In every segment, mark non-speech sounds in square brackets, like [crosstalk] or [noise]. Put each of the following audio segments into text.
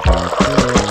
Thank you.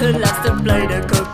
who loves to play the cook.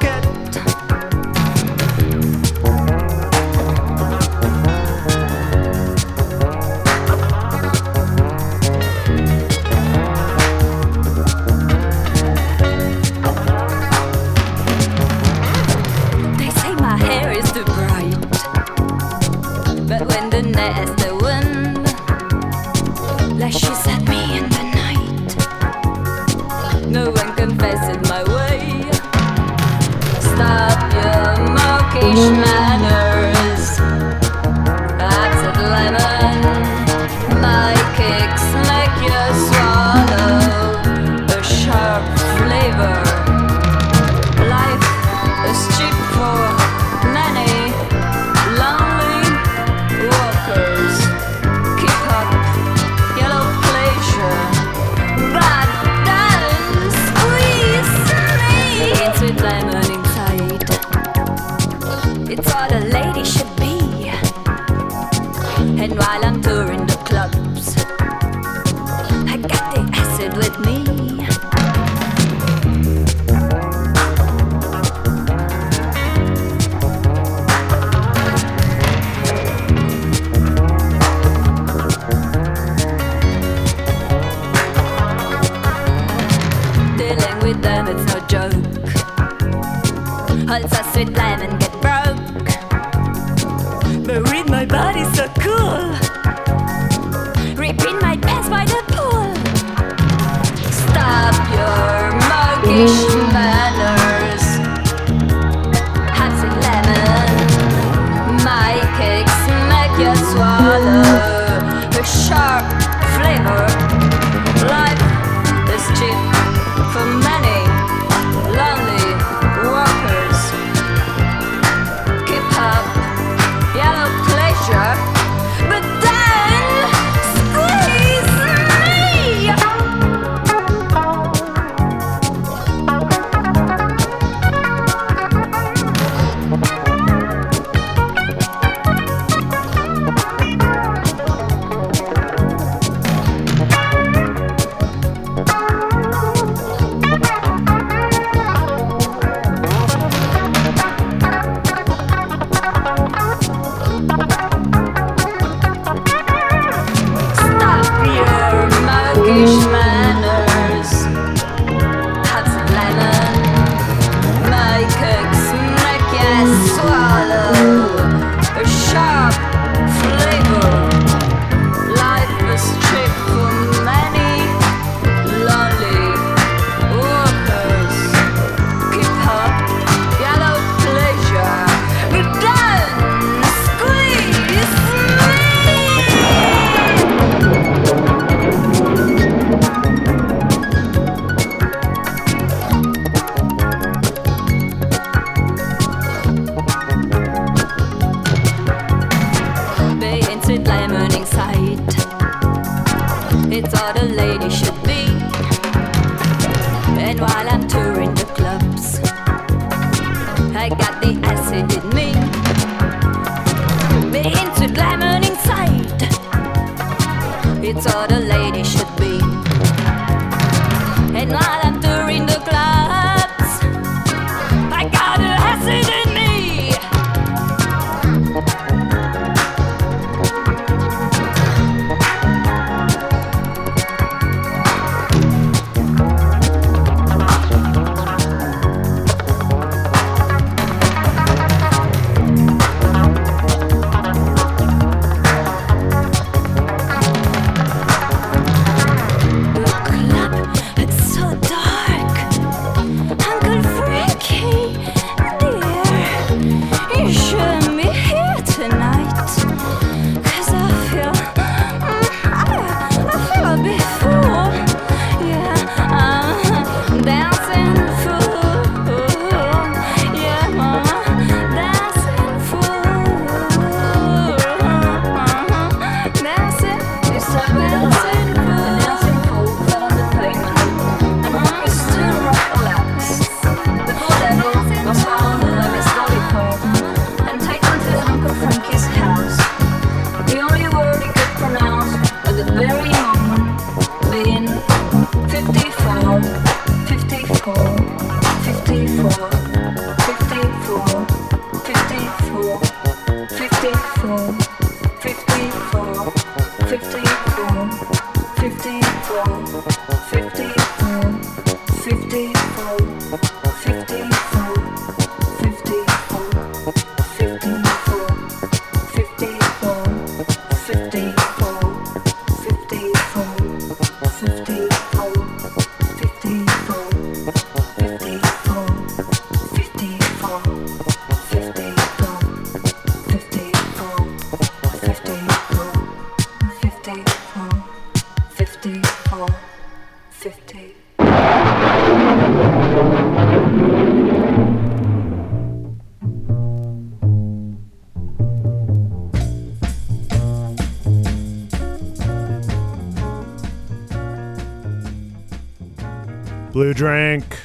Blue Drink,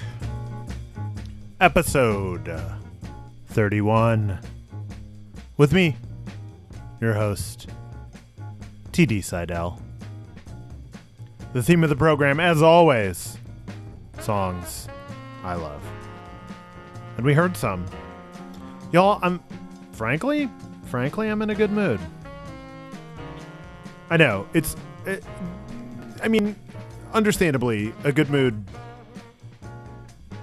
episode uh, 31. With me, your host, TD Seidel. The theme of the program, as always, songs I love. And we heard some. Y'all, I'm, frankly, frankly, I'm in a good mood. I know, it's, it, I mean, understandably, a good mood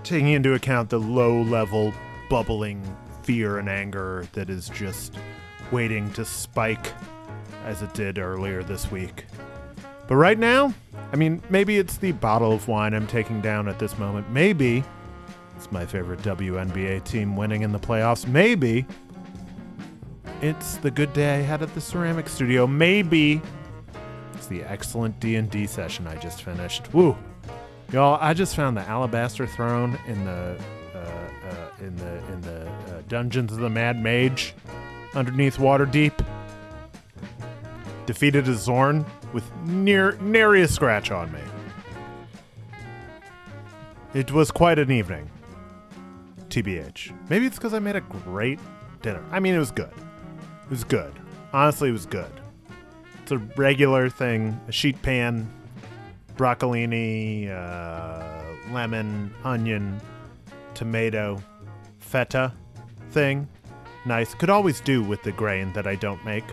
taking into account the low level bubbling fear and anger that is just waiting to spike as it did earlier this week. But right now, I mean, maybe it's the bottle of wine I'm taking down at this moment. Maybe it's my favorite WNBA team winning in the playoffs. Maybe it's the good day I had at the ceramic studio. Maybe it's the excellent D&D session I just finished. Woo. Y'all, I just found the alabaster throne in the uh, uh, in the in the uh, dungeons of the Mad Mage underneath Waterdeep. Defeated a xorn with near nary a scratch on me. It was quite an evening. TBH. Maybe it's because I made a great dinner. I mean, it was good. It was good. Honestly, it was good. It's a regular thing. A sheet pan, broccolini, uh, lemon, onion, tomato, feta thing. Nice. Could always do with the grain that I don't make.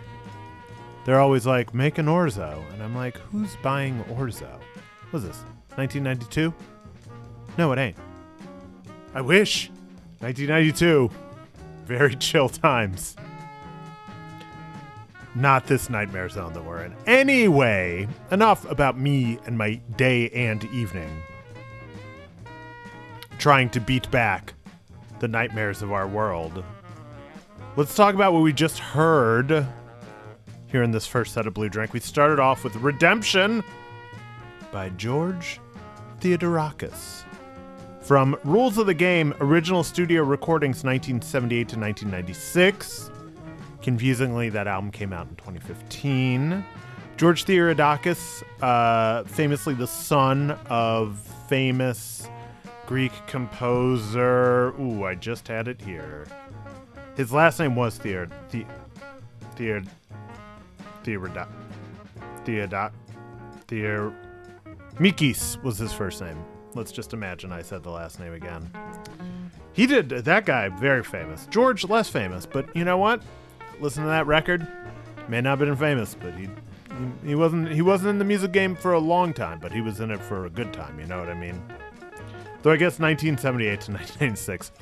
They're always like, make an orzo. And I'm like, who's buying orzo? What's this? 1992? No, it ain't. I wish. 1992. Very [laughs] chill times. Not this nightmare zone that we're in. Anyway, enough about me and my day and evening. Trying to beat back the nightmares of our world. Let's talk about what we just heard here in this first set of Blue Drink. We started off with Redemption by George Theodorakis. From Rules of the Game, original studio recordings 1978 to 1996. Confusingly, that album came out in 2015. George Theodorakis, uh, famously the son of famous Greek composer. Ooh, I just had it here. His last name was Theod. The, Theod. Theodot. Theodot. Theor. Mikis was his first name. Let's just imagine I said the last name again. He did that guy very famous. George less famous, but you know what? Listen to that record. May not have been famous, but he, he he wasn't he wasn't in the music game for a long time, but he was in it for a good time. You know what I mean? Though I guess 1978 to [laughs] 1996,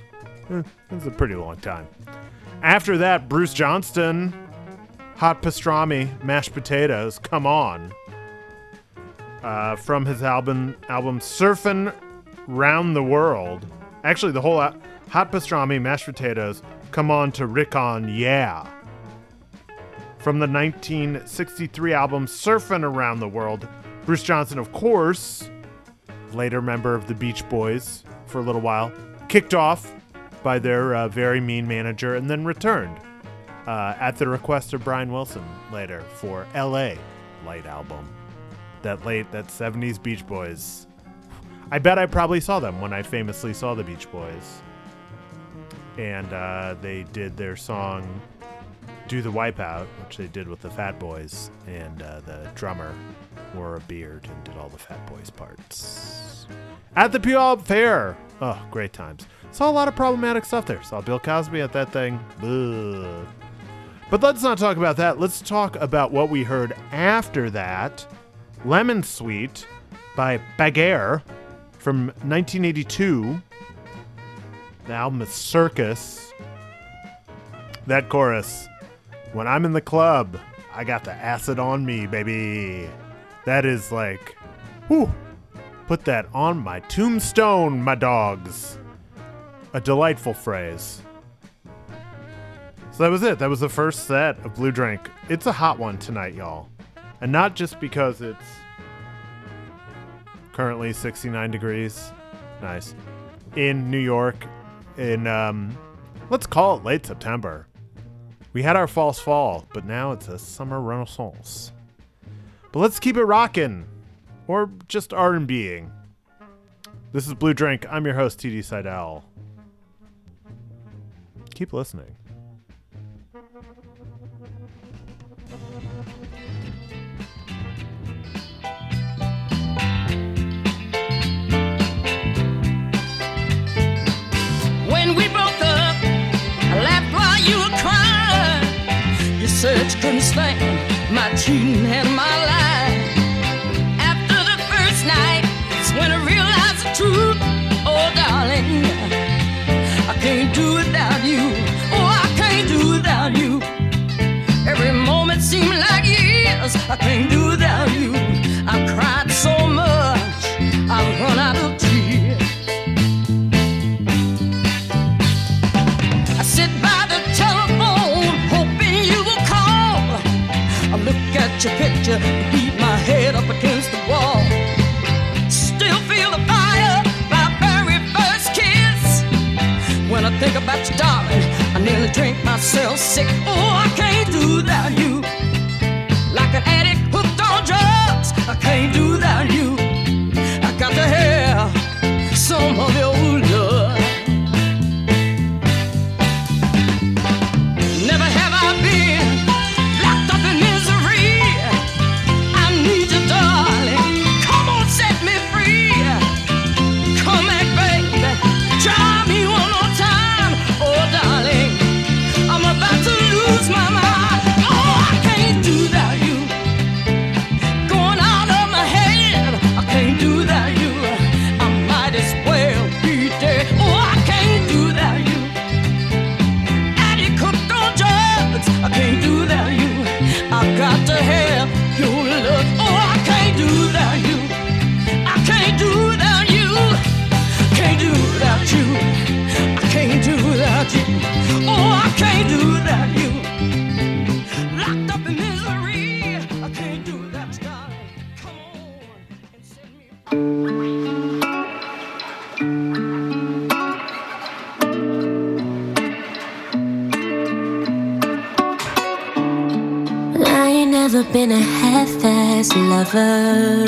eh, that's a pretty long time. After that, Bruce Johnston, hot pastrami, mashed potatoes. Come on. Uh, from his album album Surfin' Round the World. Actually, the whole al- hot pastrami, mashed potatoes. Come on to Rickon, yeah. From the 1963 album Surfing Around the World, Bruce Johnston, of course, later member of the Beach Boys for a little while, kicked off by their uh, very mean manager and then returned uh, at the request of Brian Wilson later for L.A. Light album. That late, that 70s Beach Boys. I bet I probably saw them when I famously saw the Beach Boys. And uh, they did their song Do the Wipeout, which they did with the Fat Boys, and uh, the drummer wore a beard and did all the Fat Boys parts. At the Puyallup Fair. Oh, great times. Saw a lot of problematic stuff there. Saw Bill Cosby at that thing. Ugh. But let's not talk about that. Let's talk about what we heard after that. Lemon Sweet by Baguerre from 1982. The album is Circus. That chorus. When I'm in the club, I got the acid on me, baby. That is like, whew, put that on my tombstone, my dogs. A delightful phrase. So that was it. That was the first set of Blue Drink. It's a hot one tonight, y'all. And not just because it's currently 69 degrees. Nice. In New York, in, um, let's call it late September. We had our false fall, but now it's a summer renaissance. But let's keep it rocking, or just R&Bing. This is Blue Drink. I'm your host, TD Seidel. Keep listening. When we broke up, I laughed while you were crying. You said you couldn't stand my cheating and my lie. After the first night, it's when I realized the truth. Oh, darling, I can't do without you. Oh, I can't do without you. Every moment seemed like years. I can't do without you. Beat my head up against the wall. Still feel the fire, my very first kiss. When I think about you, darling, I nearly drink myself sick. Oh, I can't do without you. Like an addict hooked on drugs, I can't do without you. I got to have some of your been a half-ass lover.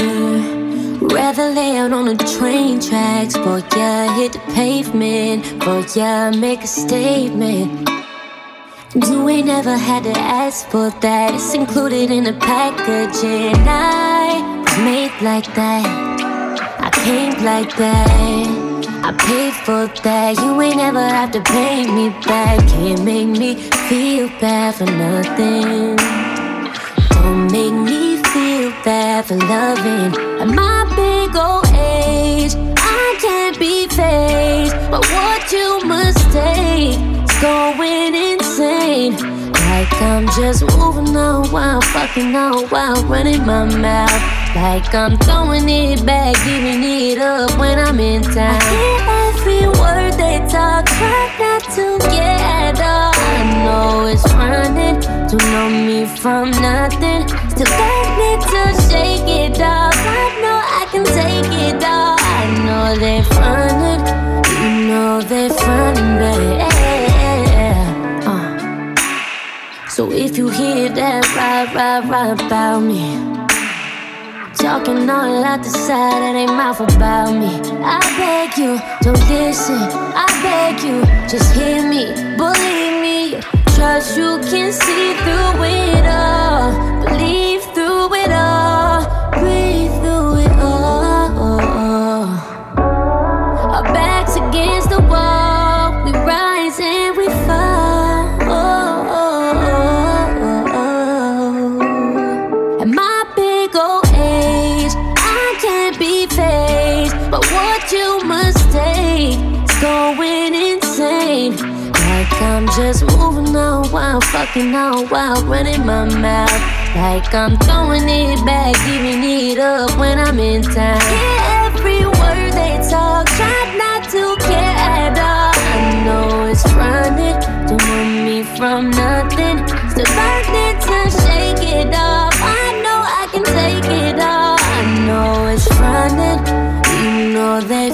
Rather lay out on the train tracks, boy, yeah, hit the pavement, boy, yeah, make a statement. You ain't never had to ask for that, it's included in the packaging. I was made like that. I came like that. I paid for that. You ain't ever have to pay me back. Can't make me feel bad for nothing. For loving. At my big old age, I can't be faced. But what you mistake is going insane. Like I'm just moving on while fucking on while running my mouth. Like I'm throwing it back, giving it up when I'm in town. I hear every word they talk, try not to get up. I know it's running to know me from nothing. Still got me to shake it off. I know I can take it off. I know they frontin', you know they frontin', baby. Uh. So if you hear that right, right, right about me, talking all out the side of their mouth about me, I beg you, don't listen. I beg you, just hear me, believe Trust you can see through it all, believe fucking on while running my mouth. Like I'm throwing it back, giving it up when I'm in town. Yeah, every word they talk, try not to care at all. I know it's running to know me from nothing. Still learning to shake it off. I know I can take it off. I know it's running. You know they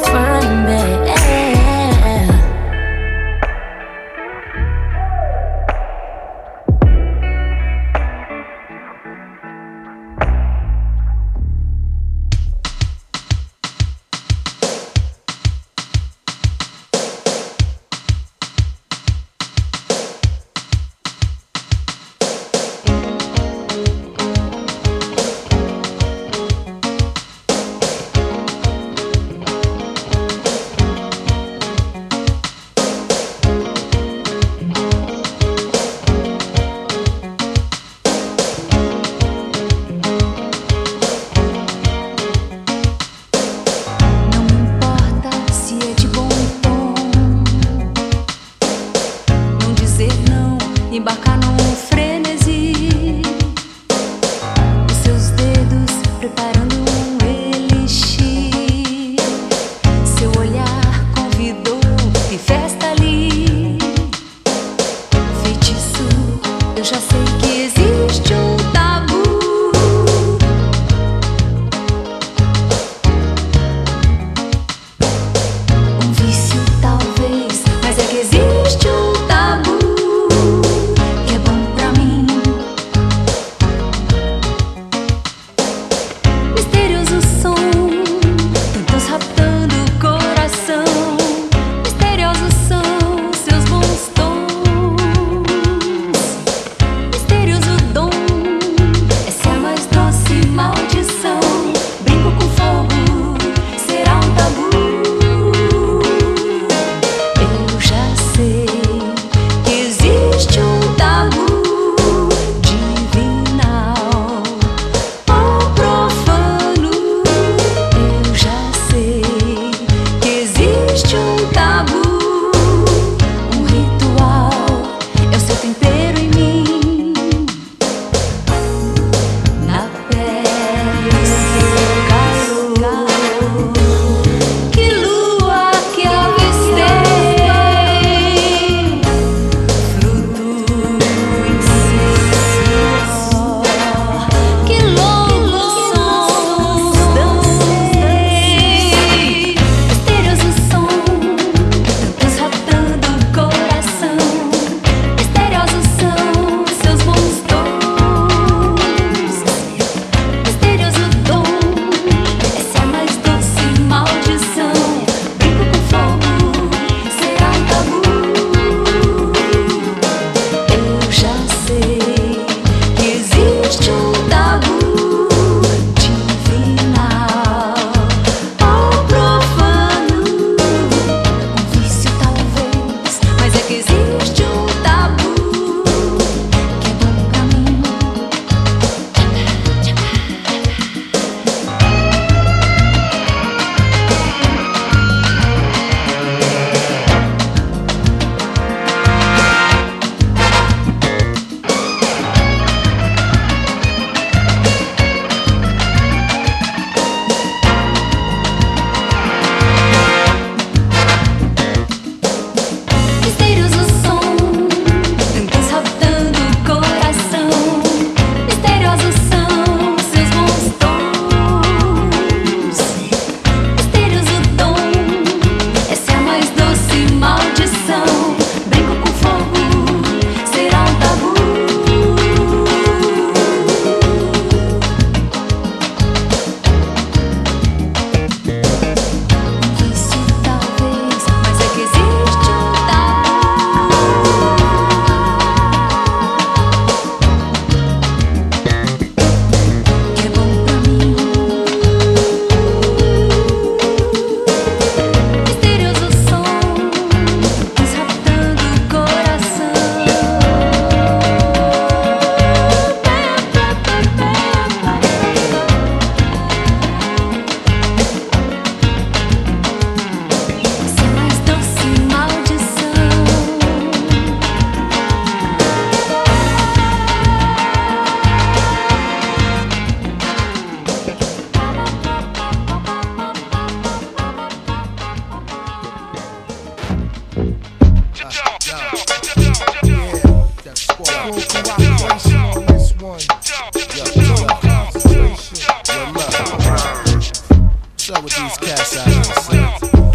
with these cats out here, son.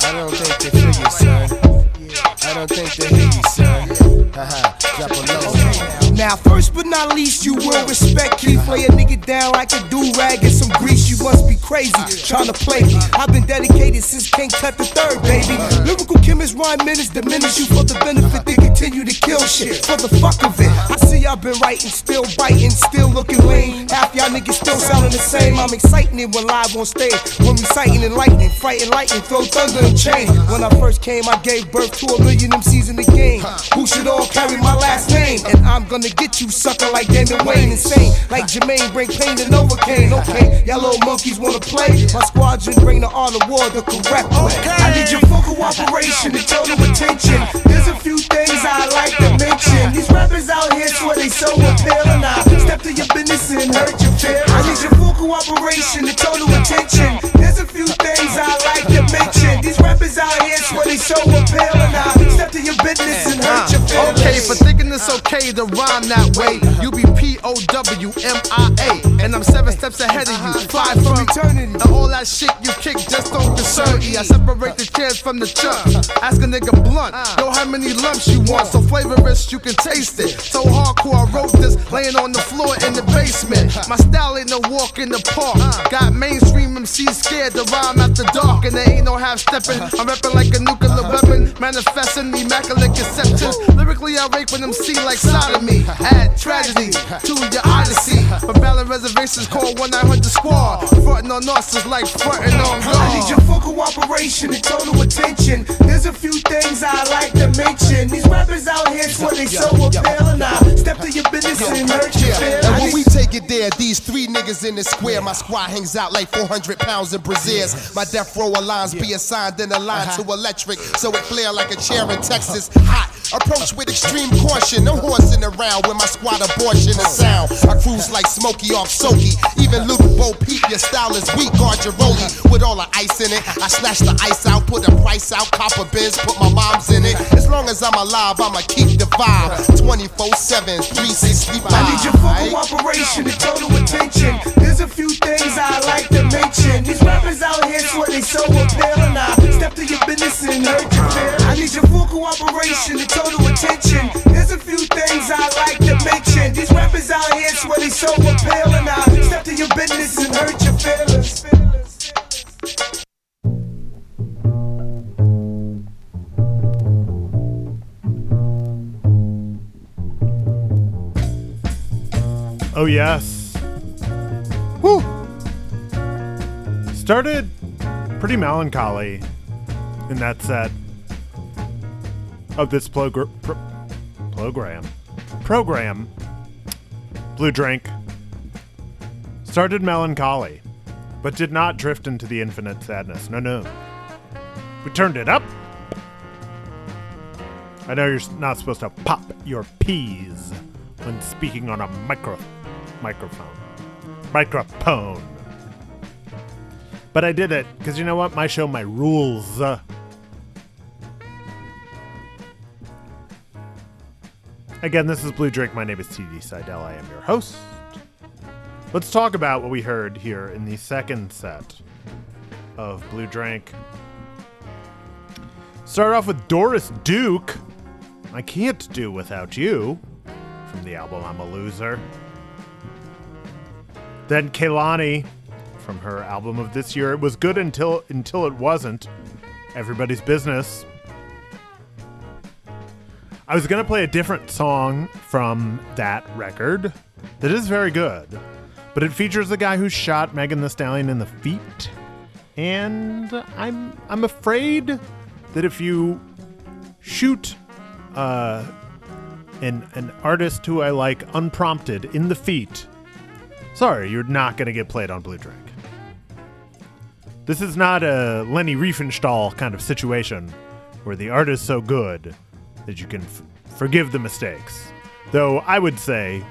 I don't think they feel you, son. I don't think they hear you, son. Haha, drop a low. Now, first not least, you will respect Keith. Lay a nigga down like a do rag and some grease. You must be crazy trying to play me. I've been dedicated since King Tut the third, baby. Lyrical chemist rhyme minutes diminish you for the benefit. They continue to kill shit for the fuck of it. I see y'all been writing, still biting, still looking lame. Half y'all niggas still sounding the same. I'm exciting it when live on stage. When reciting and lightning, fighting lightning, throw thunder and chains. When I first came, I gave birth to a million MCs in the game. Who should all carry my last name? And I'm gonna get you, sucker, like Damon Wayans. Insane, like Jermaine, bring to Novocaine. Okay, y'all little monkeys wanna play? My squadron bring the art of war the correct way. I need your full cooperation and total attention. There's a few things I like to mention. These rappers out here swear they so appealing. I step to your business and hurt your feelings. I need your full cooperation and total attention. There's a few things I like to mention. These rappers out here swear they so appealing. I step to your business and hurt your feelings. Okay, for thinking it's okay to rhyme that way, you be P O W M I A, and I'm seven steps ahead of you, uh-huh. fly from eternity. And all that shit you kick just don't concern me. I separate the chairs from the chumps. Uh-huh. Ask a nigga blunt, uh-huh. know how many lumps you want, so flavorous you can taste it. So hardcore, I wrote this laying on the floor in the basement. My style ain't no walk in the park. Got mainstream MCs scared to rhyme after dark, and there ain't no half stepping. I'm rapping like a nuclear weapon, manifesting immaculate conceptions. Lyrically, I rape an MC like sodomy. [laughs] Add tragedy to your odyssey. But ballot reservations call 1 900 squad. Frontin' on us is like frontin' on God. I need your full cooperation and total attention. There's a few things I like to mention. These rappers out here swear they so appealing. I step to your business and niggas in the square, my squad hangs out like 400 pounds in braziers. My death row aligns be assigned in a line uh-huh. to electric, so it flare like a chair in Texas. Hot. Approach with extreme caution, no horsing around with my squad abortion and sound. I cruise like Smokey off Soaky. Even Luke Bo Peep, your style is weak, guard your rollie with all the ice in it. I slash the ice out, put the price out, copper biz, put my mom's in it. As long as I'm alive, I'ma keep the vibe. 24 7, 365. I need your full cooperation and total attention. There's a few things I like to mention. These rappers out here swear they so appealing. I step to your business and hurt your feelings. I need your full cooperation and total attention. There's a few things I like to mention. These rappers out here swear they so appealing. I step to your business and hurt your feelings. Oh, yes. Whew. Started pretty melancholy in that set of this pro- program. Program. Blue Drink. Started melancholy, but did not drift into the infinite sadness. No, no. We turned it up. I know you're not supposed to pop your peas when speaking on a micro microphone. Microphone. But I did it because you know what? My show, my rules. Again, this is Blue Drink. My name is TD Seidel. I am your host. Let's talk about what we heard here in the second set of Blue Drink. Start off with Doris Duke. I can't do without you from the album I'm a Loser. Then Kehlani from her album of this year. It was good until until it wasn't. Everybody's business. I was gonna play a different song from that record that is very good, but it features the guy who shot Megan Thee Stallion in the feet, and I'm I'm afraid that if you shoot uh, an an artist who I like unprompted in the feet, sorry, you're not gonna get played on Blue Drink. This is not a Leni Riefenstahl kind of situation where the art is so good that you can f- forgive the mistakes. Though I would say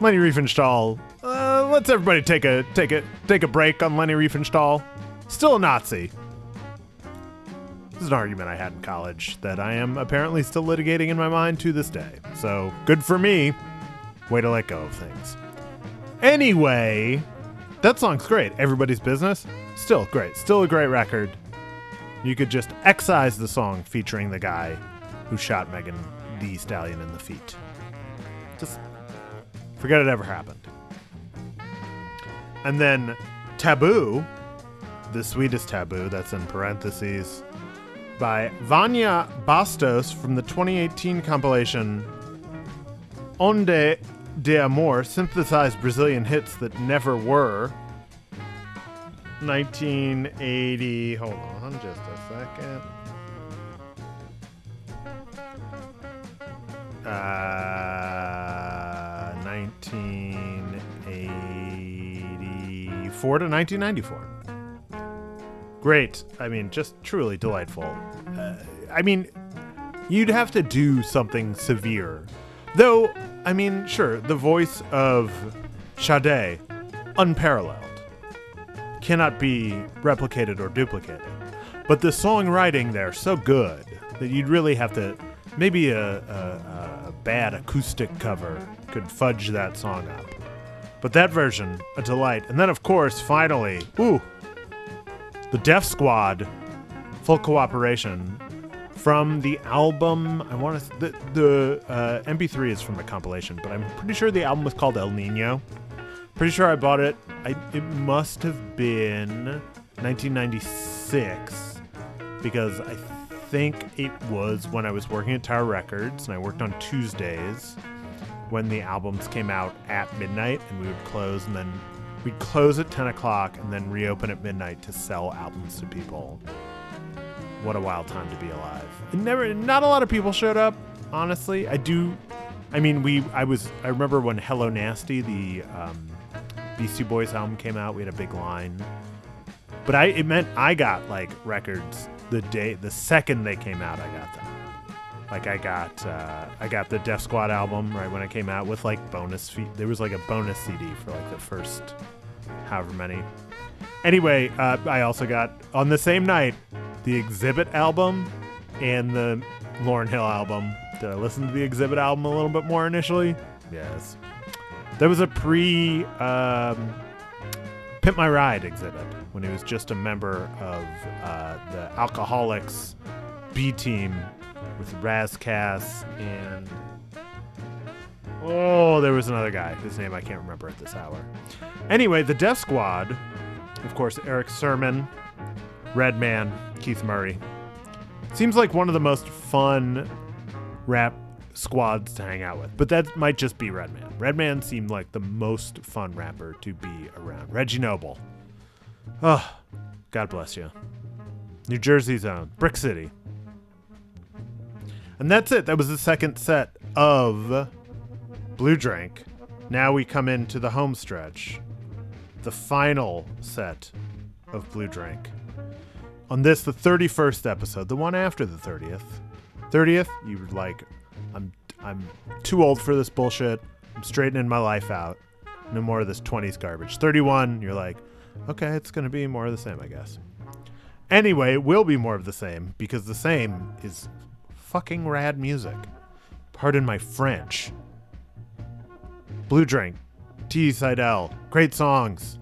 Leni Riefenstahl, uh, let's everybody take a take a take a break on Leni Riefenstahl. Still a Nazi. This is an argument I had in college that I am apparently still litigating in my mind to this day. So good for me. Way to let go of things. Anyway, that song's great. Everybody's business. Still great. Still a great record. You could just excise the song featuring the guy who shot Megan Thee Stallion in the feet. Just forget it ever happened. And then Taboo, the sweetest taboo, that's in parentheses, by Vânia Bastos from the 2018 compilation Onda de Amor, synthesized Brazilian hits that never were. 1980. Hold on just a second. Uh, 1984 to 1994. Great. I mean, just truly delightful. Uh, I mean, you'd have to do something severe. Though, I mean, sure, the voice of Sade, unparalleled, cannot be replicated or duplicated. But the songwriting there so good that you'd really have to. Maybe a, a, a bad acoustic cover could fudge that song up. But that version, a delight. And then, of course, finally, ooh, the Def Squad, full cooperation from the album. I want to. The, the uh, MP3 is from a compilation, but I'm pretty sure the album was called El Nino. Pretty sure I bought it. I, it must have been 1996 because I think it was when I was working at Tower Records and I worked on Tuesdays when the albums came out at midnight and we would close and then we'd close at 10 o'clock and then reopen at midnight to sell albums to people. What a wild time to be alive. It never not a lot of people showed up, honestly. I do I mean we I was I remember when Hello Nasty, the um, Beastie Boys album came out, we had a big line. But I it meant I got like records the day the second they came out, I got them. Like I got uh, I got the Def Squad album right when it came out with like bonus fee. There was like a bonus CD for like the first however many. Anyway, uh, I also got on the same night the Xzibit album and the Lauryn Hill album. Did I listen to the Xzibit album a little bit more initially? Yes. There was a pre um, Pimp My Ride Xzibit when he was just a member of uh, the Alcoholics B team with Ras Kass and oh, there was another guy whose name I can't remember at this hour. Anyway, the Def Squad, of course, Erick Sermon, Redman, Keith Murray. Seems like one of the most fun rap squads to hang out with, but that might just be Redman. Redman seemed like the most fun rapper to be around. Reggie Noble. Oh, God bless you. New Jersey's own, Brick City. And that's it. That was the second set of Blue Drink. Now we come into the home stretch. The final set of Blue Drink. On this, the 31st episode, the one after the 30th. 30th, you were like, I'm I'm too old for this bullshit. I'm straightening my life out. No more of this 20s garbage. 31, you're like, okay, it's going to be more of the same, I guess. Anyway, it will be more of the same because the same is fucking rad music. Pardon my French. Blue Drink, T. Seidel, great songs.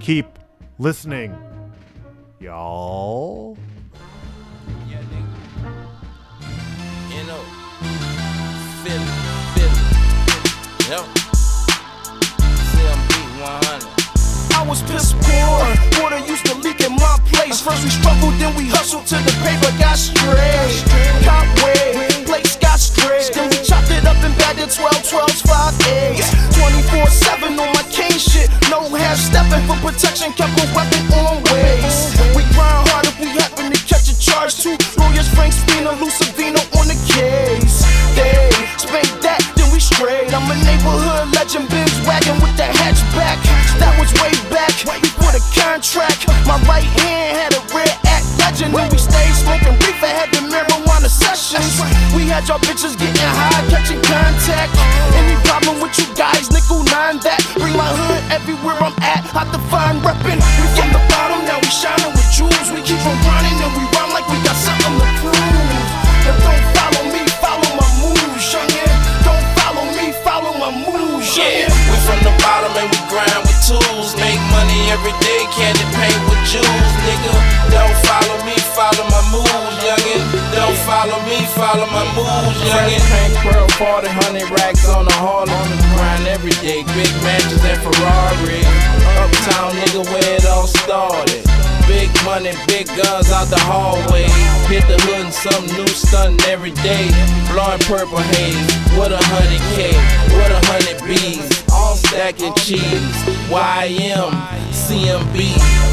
Keep listening, y'all. Yeah, nigga. You know, feel it, feel it. Yo. CMB 100. I was piss poor. Water used to leak in my place. First we struggled, then we hustled to the paper, got straight. Cop way, place got straight. Then we chopped it up and batted 12, 12s, 5 8s. 24 7 on my cane shit. No half stepping for protection, kept a weapon on ways. We grind hard if we happen to catch a charge too. Lawyers Frank Spina, Lucivino on the case. They y'all bitches getting high, catching contact. Running big guns out the hallway. Hit the hood and some new stunt every day. Blowing purple haze. What a hundred K. What a hundred B's. All stacking cheese. YM. CMB.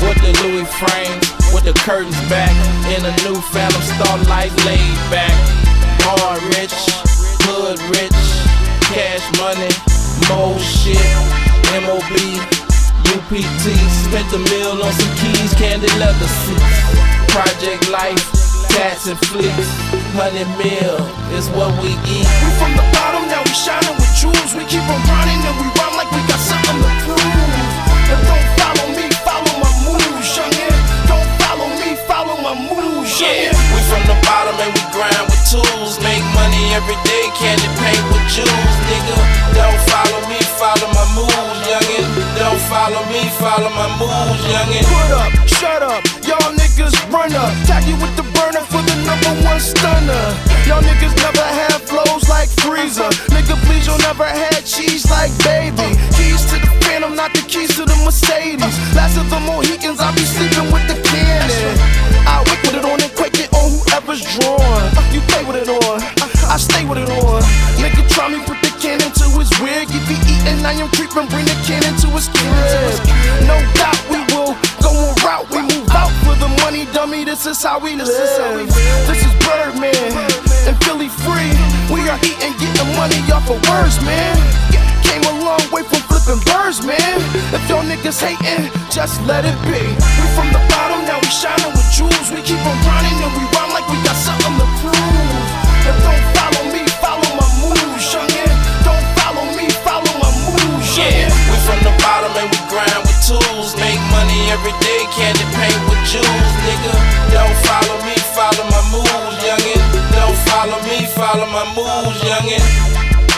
With the Louis frames. With the curtains back. In a new phantom starlight laid back. Hard rich. Hood rich. Cash money. Mo shit. MOB. UPT, spent the meal on some keys, candy leather seats. Project life, tats and flicks. Hundred mil is what we eat. We from the bottom, now we shining with jewels. We keep on running and we run like we got something every day, candy paint with jewels, nigga. Don't follow me, follow my moves, youngin. Don't follow me, follow my moves, youngin. Put up, shut up, y'all niggas run up. Tag you with the burner for the number one stunner. Y'all niggas never had flows like Freezer. Nigga, please, you'll never had cheese like Baby. Keys to the Phantom, not the keys to the Mercedes. Last of the Mohicans, I be sleeping. creep and bring the cannon to his crib. No doubt we will go on route. We move out for the money, dummy. This is how we live. This is Birdman and Philly free. We are eating, getting money off of words, man. Came a long way from flipping birds, man. If y'all niggas hating, just let it be. We from the bottom, now we shining with jewels. We keep on grinding and we. every day candy paint with jewels, nigga. Don't follow me, follow my moves, youngin'. Don't follow me, follow my moves, youngin'.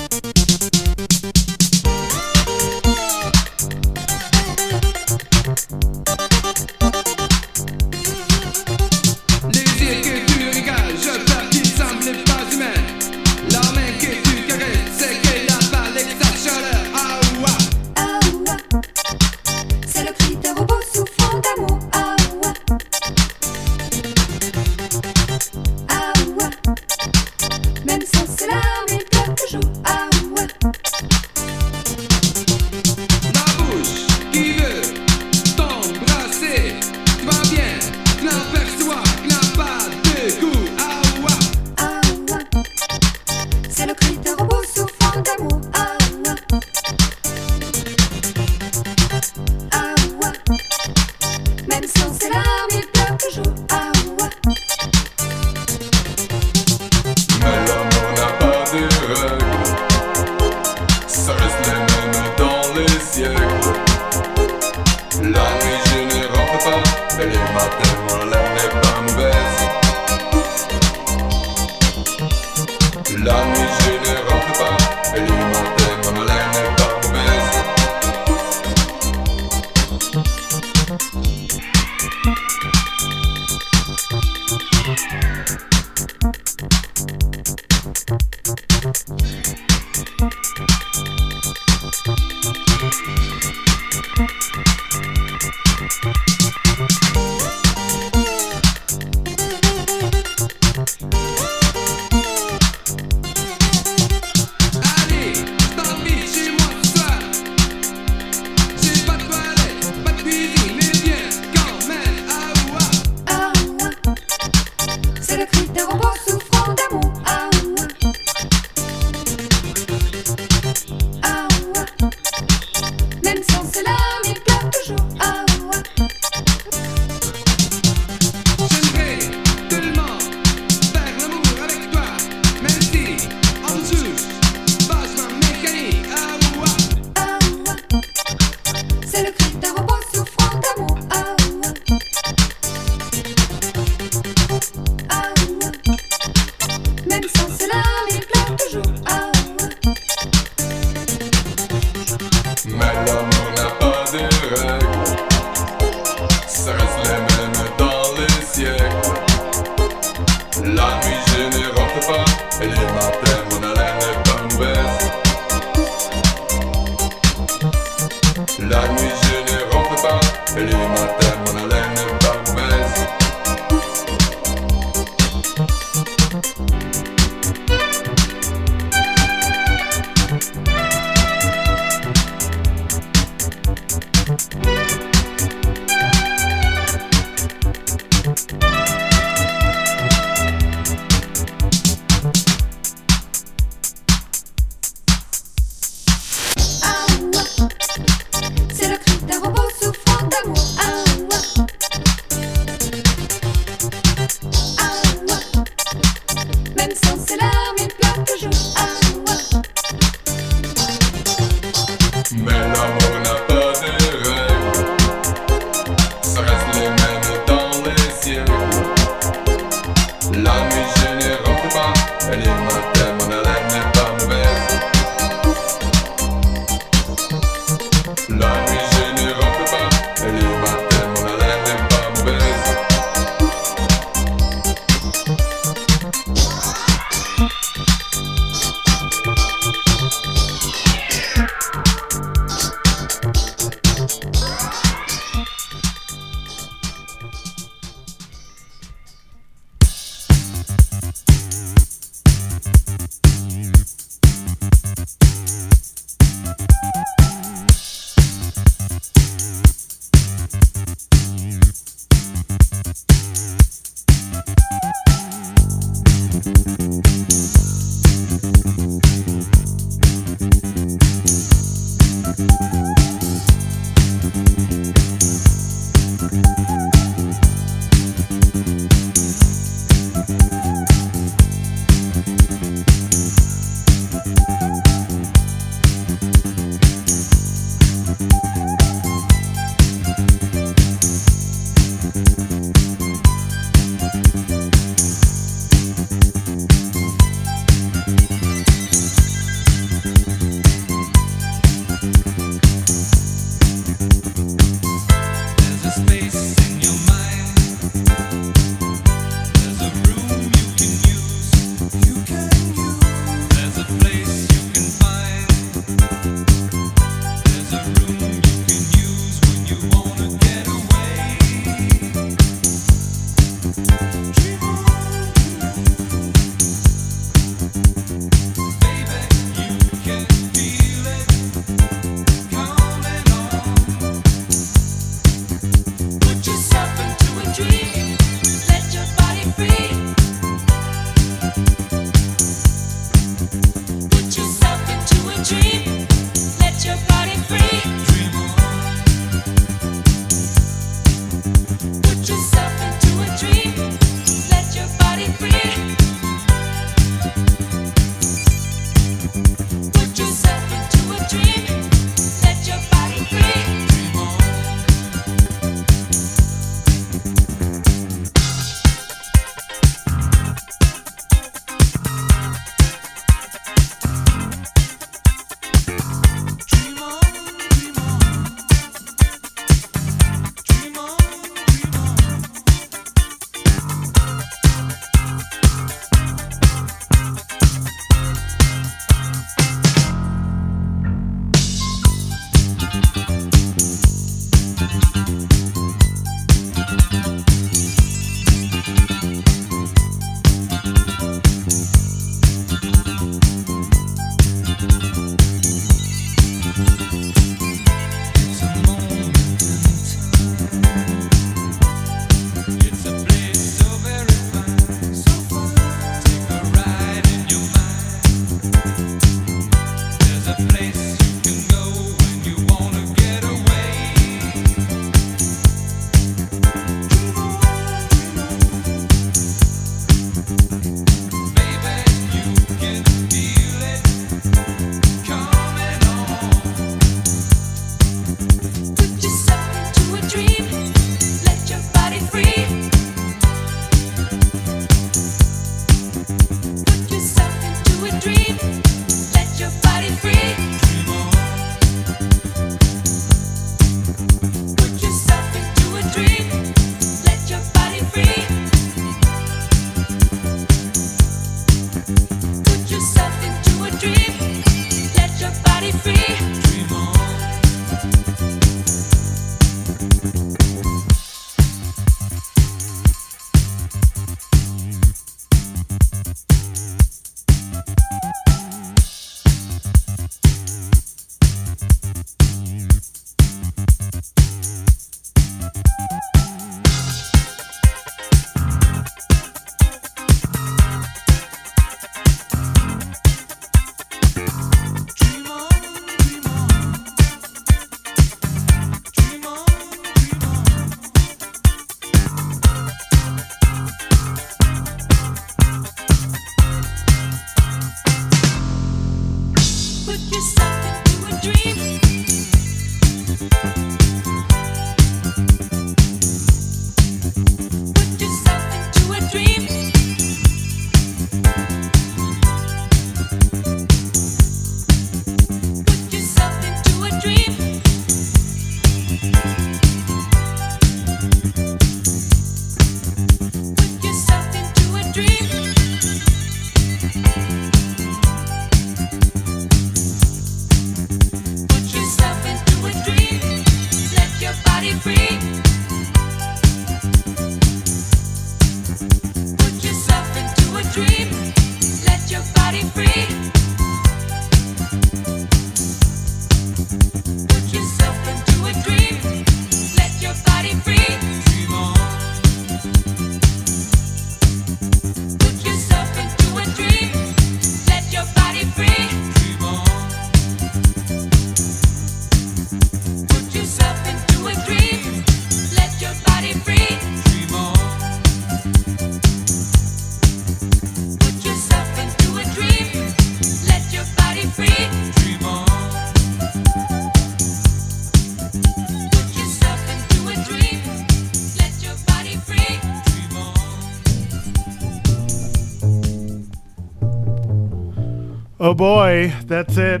Boy, that's it.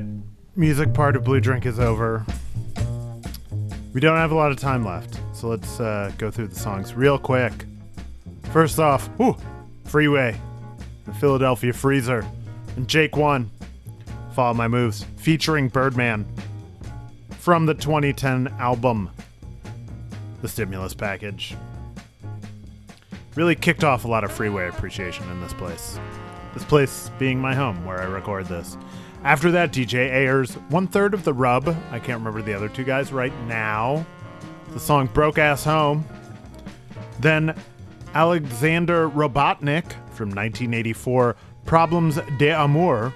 Music part of Blue Drink is over. We don't have a lot of time left, so let's uh, go through the songs real quick. First off, whew, Freeway, the Philadelphia Freezer, and Jake One, Follow My Moves, featuring Birdman from the 2010 album, The Stimulus Package. Really kicked off a lot of freeway appreciation in this place. This place being my home where I record this. After that, DJ Ayres, one third of the rub. I can't remember the other two guys right now. The song Broke Ass Home. Then Alexander Robotnick from 1984, Problems d'Amour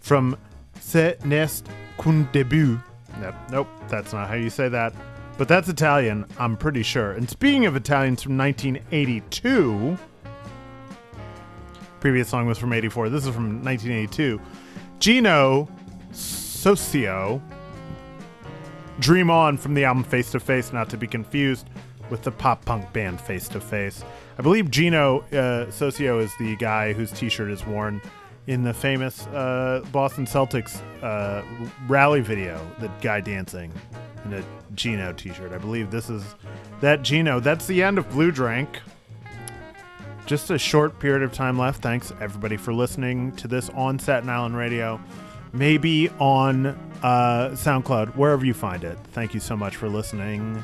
from Ce n'est qu'un début, Yep. Nope. That's not how you say that. But that's Italian, I'm pretty sure. And speaking of Italians from 1982, previous song was from 84. This is from 1982. Gino Soccio, Dream On from the album Face to Face, not to be confused with the pop punk band Face to Face. I believe Gino uh, Soccio is the guy whose t shirt is worn in the famous uh, Boston Celtics uh, rally video, the guy dancing in a Gino t shirt. I believe this is that Gino. That's the end of Blue Drink. Just a short period of time left. Thanks everybody for listening to this on Staten Island Radio, maybe on uh, SoundCloud, wherever you find it. Thank you so much for listening.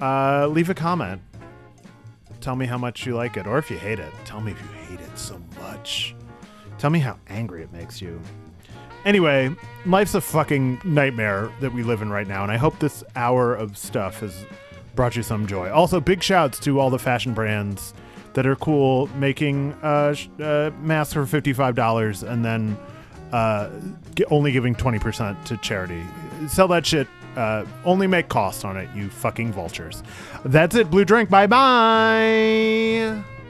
Uh, leave a comment. Tell me how much you like it, or if you hate it. Tell me if you hate it so much. Tell me how angry it makes you. Anyway, life's a fucking nightmare that we live in right now, and I hope this hour of stuff has brought you some joy. Also, big shouts to all the fashion brands that are cool making uh, uh, masks for $55 and then uh, only giving 20% to charity. Sell that shit. Uh, only make cost on it, you fucking vultures. That's it, Blue Drink. Bye bye.